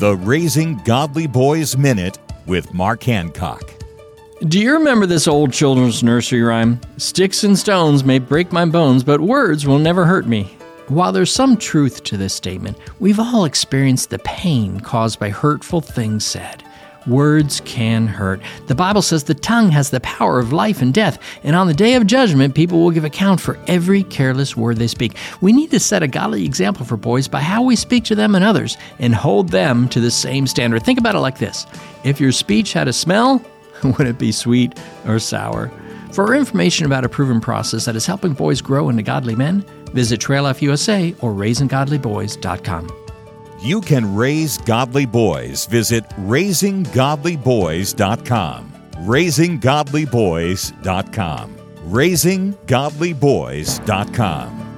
The Raising Godly Boys Minute with Mark Hancock. Do you remember this old children's nursery rhyme? Sticks and stones may break my bones, but words will never hurt me. While there's some truth to this statement, we've all experienced the pain caused by hurtful things said. Words can hurt. The Bible says the tongue has the power of life and death, and on the day of judgment, people will give account for every careless word they speak. We need to set a godly example for boys by how we speak to them and others and hold them to the same standard. Think about it like this if your speech had a smell, would it be sweet or sour? For information about a proven process that is helping boys grow into godly men, visit Trail Life USA or RaisingGodlyBoys.com. You can raise godly boys. Visit raisinggodlyboys.com. Raisinggodlyboys.com. Raisinggodlyboys.com.